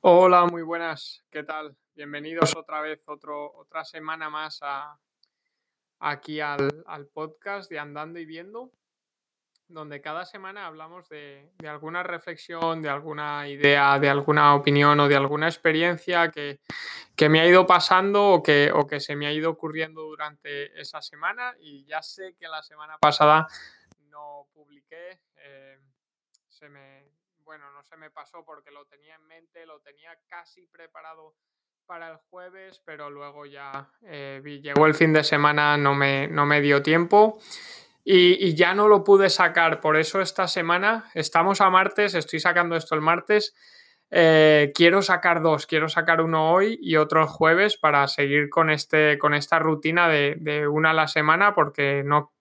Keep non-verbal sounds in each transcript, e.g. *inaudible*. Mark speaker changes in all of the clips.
Speaker 1: Hola, muy buenas. ¿Qué tal? Bienvenidos otra vez, otro, otra semana más a, aquí al, al podcast de Andando y Viendo, donde cada semana hablamos de, de alguna reflexión, de alguna idea, de alguna opinión o de alguna experiencia que, que me ha ido pasando o que, o que se me ha ido ocurriendo durante esa semana. Y ya sé que la semana pasada no publiqué, eh, se me, bueno, no se me pasó porque lo tenía en mente, lo tenía casi preparado para el jueves, pero luego ya eh, llegó el fin de semana, no me, no me dio tiempo y, ya no lo pude sacar. Por eso esta semana, estamos a martes, estoy sacando esto el martes. eh, quiero sacar dos, quiero sacar uno hoy y otro el jueves para seguir con, este, con esta rutina de, de una a la semana porque no,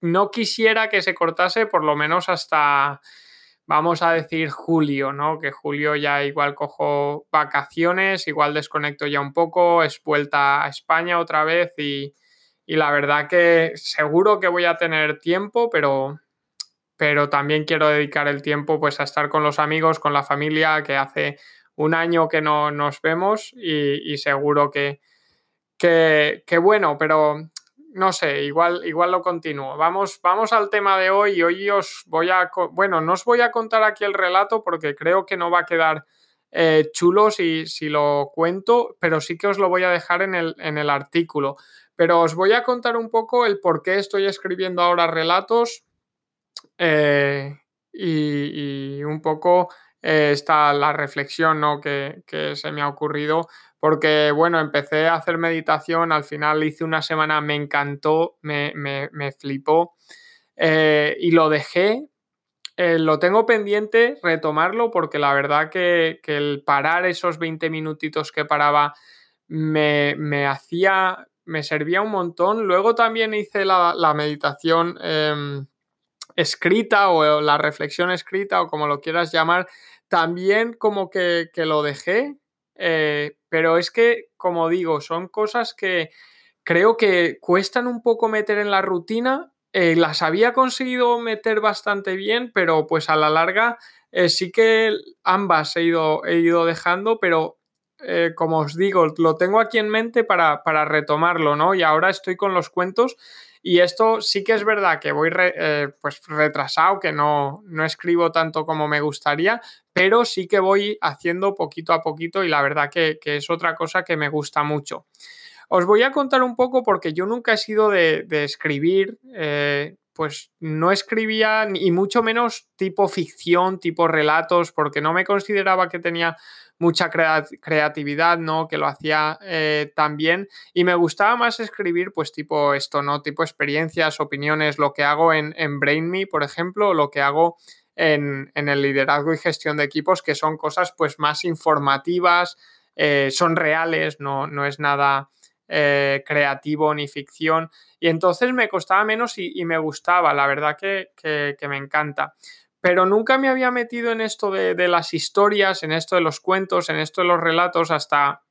Speaker 1: no quisiera que se cortase por lo menos hasta, vamos a decir, julio, ¿no? Que julio ya igual cojo vacaciones, igual desconecto ya un poco, es vuelta a España otra vez y, y la verdad que seguro que voy a tener tiempo, pero, pero también quiero dedicar el tiempo pues a estar con los amigos, con la familia, que hace un año que no nos vemos y, seguro que, que bueno, pero no sé, igual, igual lo continúo. Vamos, vamos al tema de hoy y hoy os voy a, bueno, no os voy a contar aquí el relato porque creo que no va a quedar eh, chulo si, si lo cuento, pero sí que os lo voy a dejar en el, en el artículo. Pero os voy a contar un poco el por qué estoy escribiendo ahora relatos eh, y, y un poco eh, está la reflexión ¿no? que, que se me ha ocurrido porque bueno, empecé a hacer meditación, al final hice una semana, me encantó, me, me, me flipó eh, y lo dejé. Eh, lo tengo pendiente retomarlo porque la verdad que, que el parar esos 20 minutitos que paraba me, me hacía, me servía un montón. Luego también hice la, la meditación em, escrita o la reflexión escrita o como lo quieras llamar, también como que, que lo dejé, eh, pero es que, como digo, son cosas que creo que cuestan un poco meter en la rutina. eh, las había conseguido meter bastante bien, pero pues a la larga eh, sí que ambas he ido, he ido dejando, pero como os digo, lo tengo aquí en mente para, para retomarlo, ¿no? Y ahora estoy con los cuentos y esto sí que es verdad que voy re- eh, pues retrasado, que no, no escribo tanto como me gustaría, pero sí que voy haciendo poquito a poquito y la verdad que, que es otra cosa que me gusta mucho. Os voy a contar un poco porque yo nunca he sido de, de escribir, eh, pues no escribía ni mucho menos tipo ficción, tipo relatos, porque no me consideraba que tenía mucha crea- creatividad, ¿no? Que lo hacía eh, tan bien y me gustaba más escribir pues tipo esto, ¿no? Tipo experiencias, opiniones, lo que hago en, en BrainMe, por ejemplo, o lo que hago en, en el liderazgo y gestión de equipos, que son cosas pues más informativas, eh, son reales, no, no es nada eh, creativo ni ficción. Y entonces me costaba menos y, me gustaba, la verdad que, que, me encanta. Pero nunca me había metido en esto de, de, las historias, en esto de los cuentos, en esto de los relatos, hasta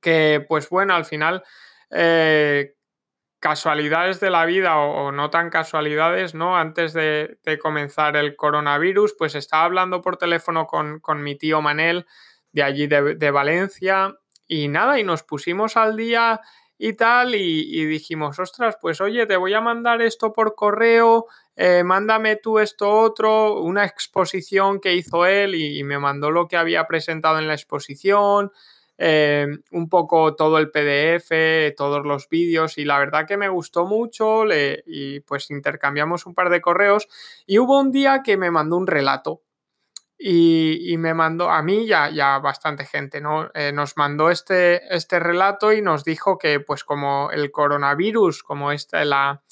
Speaker 1: que, pues bueno, al final, eh, casualidades de la vida o, o, no tan casualidades, ¿no? Antes de, de, comenzar el coronavirus, pues estaba hablando por teléfono con, con mi tío Manel de allí de, de Valencia y nada, y nos pusimos al día y tal, y, dijimos, ostras, pues oye, te voy a mandar esto por correo, eh, mándame tú esto otro, una exposición que hizo él y, me mandó lo que había presentado en la exposición, eh, un poco todo el PDF, todos los vídeos, y la verdad que me gustó mucho, y pues intercambiamos un par de correos, y hubo un día que me mandó un relato. Y, me mandó a mí ya, ya bastante gente, ¿no? Eh, nos mandó este, este relato y nos dijo que, pues, como el coronavirus, como este, la,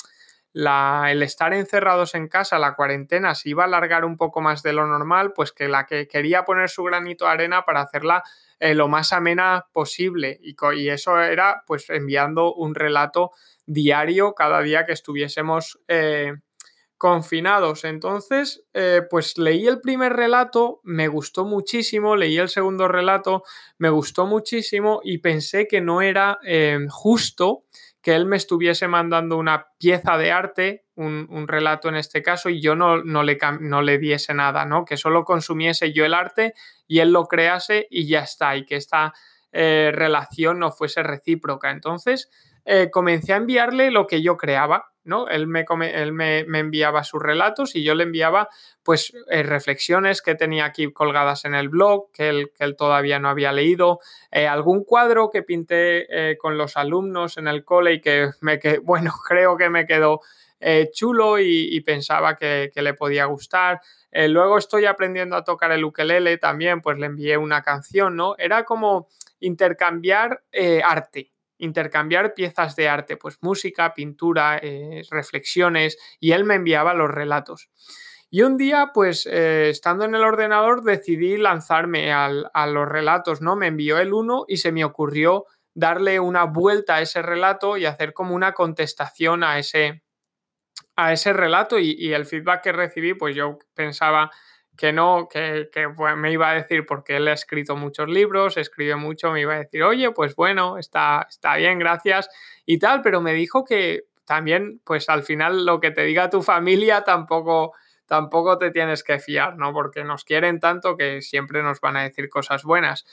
Speaker 1: la, el estar encerrados en casa, la cuarentena, se iba a alargar un poco más de lo normal, pues que la que quería poner su granito de arena para hacerla eh, lo más amena posible. Y, y, eso era, pues, enviando un relato diario cada día que estuviésemos. Eh, confinados. Entonces, eh, pues leí el primer relato, me gustó muchísimo, leí el segundo relato, me gustó muchísimo y pensé que no era eh, justo que él me estuviese mandando una pieza de arte, un, relato en este caso, y yo no, no, le, no le diese nada, ¿no? Que solo consumiese yo el arte y él lo crease y ya está, y que esta eh, relación no fuese recíproca. Entonces, eh, comencé a enviarle lo que yo creaba, ¿no? Él me, él me, enviaba sus relatos y yo le enviaba pues eh, reflexiones que tenía aquí colgadas en el blog, que él, que él todavía no había leído, algún cuadro que pinté con los alumnos en el cole y que me *laughs* bueno, creo que me quedó chulo y, pensaba que, que, le podía gustar. luego estoy aprendiendo a tocar el ukelele también, pues le envié una canción, ¿no? Era como intercambiar arte, intercambiar piezas de arte, pues música, pintura, eh, reflexiones, y él me enviaba los relatos. Y un día, pues eh, estando en el ordenador, decidí lanzarme a los relatos, ¿no? Me envió el uno y se me ocurrió darle una vuelta a ese relato y hacer como una contestación a ese, a ese relato y el feedback que recibí, pues yo pensaba que no, que, me iba a decir, porque él ha escrito muchos libros, escribe mucho, me iba a decir, oye, pues bueno, está, está bien, gracias y tal, pero me dijo que también, pues al final lo que te diga tu *laughs* familia tampoco, tampoco te tienes que fiar, ¿no? Porque nos quieren tanto que siempre nos van a decir cosas buenas.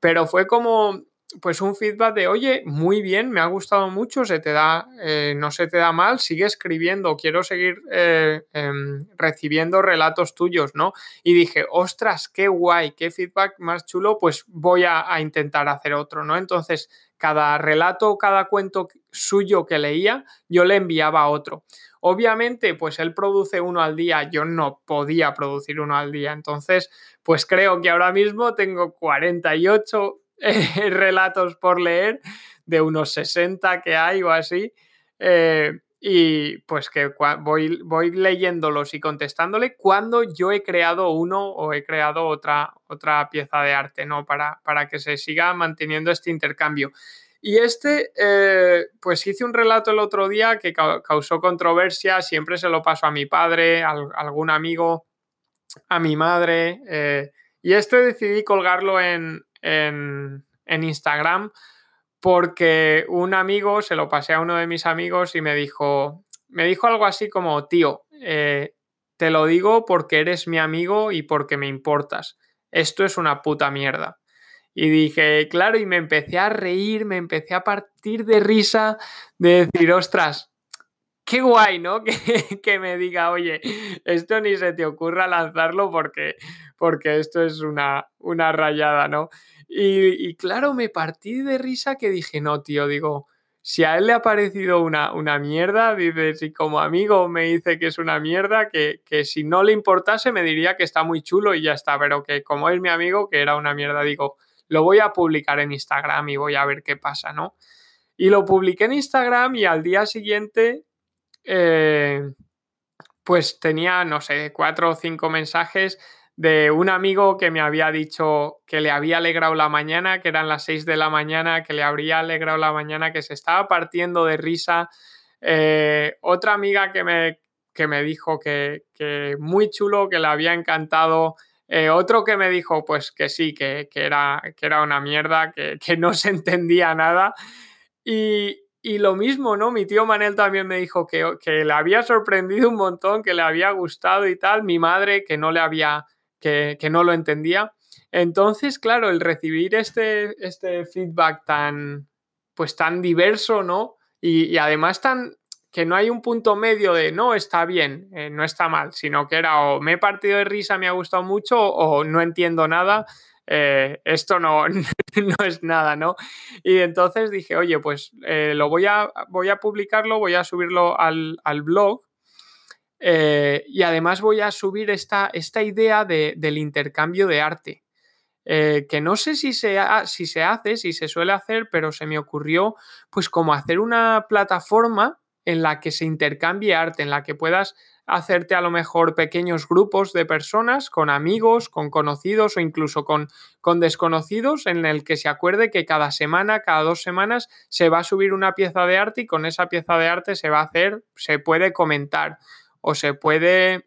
Speaker 1: Pero fue como, pues un feedback de, oye, muy bien, me ha gustado mucho, se te da, eh, no se te da mal, sigue escribiendo, quiero seguir eh, em, recibiendo relatos tuyos, ¿no? Y dije, ostras, qué guay, qué feedback más chulo, pues voy a, intentar hacer otro, ¿no? Entonces, cada relato, cada cuento suyo que leía, yo le enviaba otro. Obviamente, pues él produce uno al día, yo no podía producir uno al día, entonces, pues creo que ahora mismo tengo 48 *laughs* relatos por leer, de unos 60 que hay o así. Eh, y pues que voy, voy leyéndolos y contestándole cuando yo he creado uno o he creado otra, otra pieza de arte, ¿no? Para, para que se siga manteniendo este intercambio. Y este, eh, pues hice un relato el otro día que causó controversia, siempre se lo paso a mi padre, a, algún amigo, a mi madre, eh, y este decidí colgarlo en, en, Instagram porque un amigo, se lo pasé a uno de mis amigos y me dijo, me dijo algo así como, tío, eh, te lo digo porque eres mi amigo y porque me importas. Esto es una puta mierda. Y dije, claro, y me empecé a reír, me empecé a partir de risa de decir, ostras, qué guay, ¿no? *laughs* Que, que, me diga, oye, esto ni se te ocurra lanzarlo porque, porque esto es una, una rayada, ¿no? Y, claro, me partí de risa que dije, no, tío, digo, si a él le ha parecido una, una mierda, dice, si como amigo me dice que es una mierda, que, que, si no le importase me diría que está muy chulo y ya está, pero que como es mi amigo, que era una mierda, digo, lo voy a publicar en Instagram y voy a ver qué pasa, ¿no? Y lo publiqué en Instagram y al día siguiente, eh, pues tenía, no sé, cuatro o cinco mensajes de un amigo que me había dicho que le había alegrado la mañana, que eran las 6 de la mañana, que le habría alegrado la mañana, que se estaba partiendo de risa. Eh, otra amiga que me, que me dijo que, muy chulo, que le había encantado. Eh, otro que me dijo, pues que sí, que, era, que era una mierda, que, no se entendía nada. Y, y, lo mismo, ¿no? Mi tío Manel también me dijo que, que le había sorprendido un montón, que le había gustado y tal. Mi madre, que no le había que, no lo entendía. Entonces, claro, el recibir este, este feedback tan, pues tan diverso, ¿no? Y, además tan que no hay un punto medio de no está bien, eh, no está mal, sino que era o me he partido de risa, me ha gustado mucho, o no entiendo nada, eh, esto no, *laughs* no es nada, ¿no? Y entonces dije, oye, pues eh, lo voy a, voy a publicarlo, voy a subirlo al, al blog eh, y además voy a subir esta, esta idea del intercambio de arte, eh, que no sé si se, si se hace, si se suele hacer, pero se me ocurrió pues como hacer una plataforma en la que se intercambie arte, en la que puedas hacerte a lo mejor pequeños grupos de personas, con amigos, con conocidos o incluso con, con, desconocidos, en el que se acuerde que cada semana, cada dos semanas, se va a subir una pieza de arte y con esa pieza de arte se va a hacer, se puede comentar o se puede,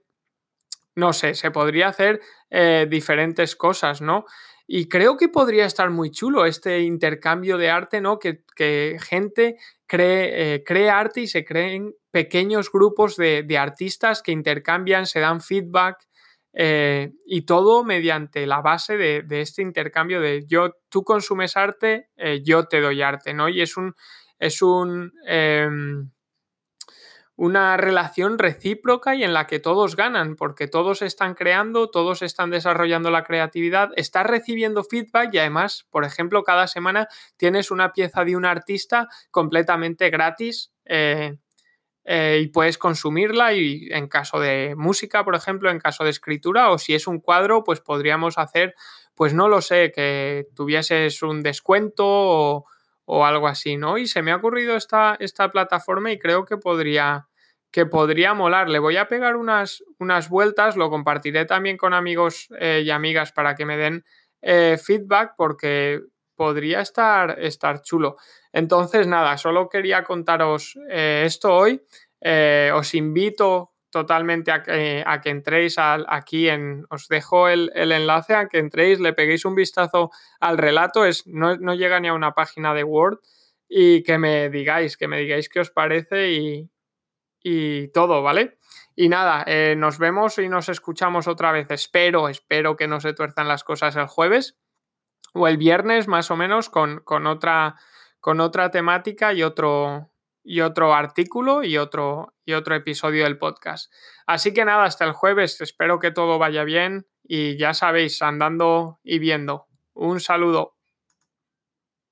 Speaker 1: no sé, se podría hacer eh, diferentes cosas, ¿no? Y creo que podría estar muy chulo este intercambio de arte, ¿no? Que, gente cree, cree arte y se creen pequeños grupos de, de artistas que intercambian, se dan feedback, eh, y todo mediante la base de, este intercambio de yo, tú consumes arte, eh, yo te doy arte, ¿no? Y es un, es un, em, una relación recíproca y en la que todos ganan, porque todos están creando, todos están desarrollando la creatividad, estás recibiendo feedback y además, por ejemplo, cada semana tienes una pieza de un artista completamente gratis. Eh, eh, y puedes consumirla y en caso de música, por ejemplo, en caso de escritura o si es un cuadro, pues podríamos hacer, pues no lo sé, que tuvieses un descuento o, algo así, ¿no? Y se me ha ocurrido esta, esta plataforma y creo que podría, que podría molar. Le voy a pegar unas, unas vueltas, lo compartiré también con amigos eh, y amigas para que me den eh, feedback porque podría estar, estar chulo. Entonces, nada, solo quería contaros eh, esto hoy. Os invito totalmente a que, a que entréis aquí en. Os dejo el, enlace a que entréis, le peguéis un vistazo al relato. Es, no, llega ni a una página de Word. Y que me digáis, que me digáis qué os parece y, y todo, ¿vale? Y nada, eh, nos vemos y nos escuchamos otra vez. Espero, espero que no se tuerzan las cosas el jueves o el viernes más o menos con, otra, con otra temática y otro, y otro artículo y otro, y otro episodio del podcast. Así que nada, hasta el jueves, espero que todo vaya bien y ya sabéis, andando y viendo. Un saludo.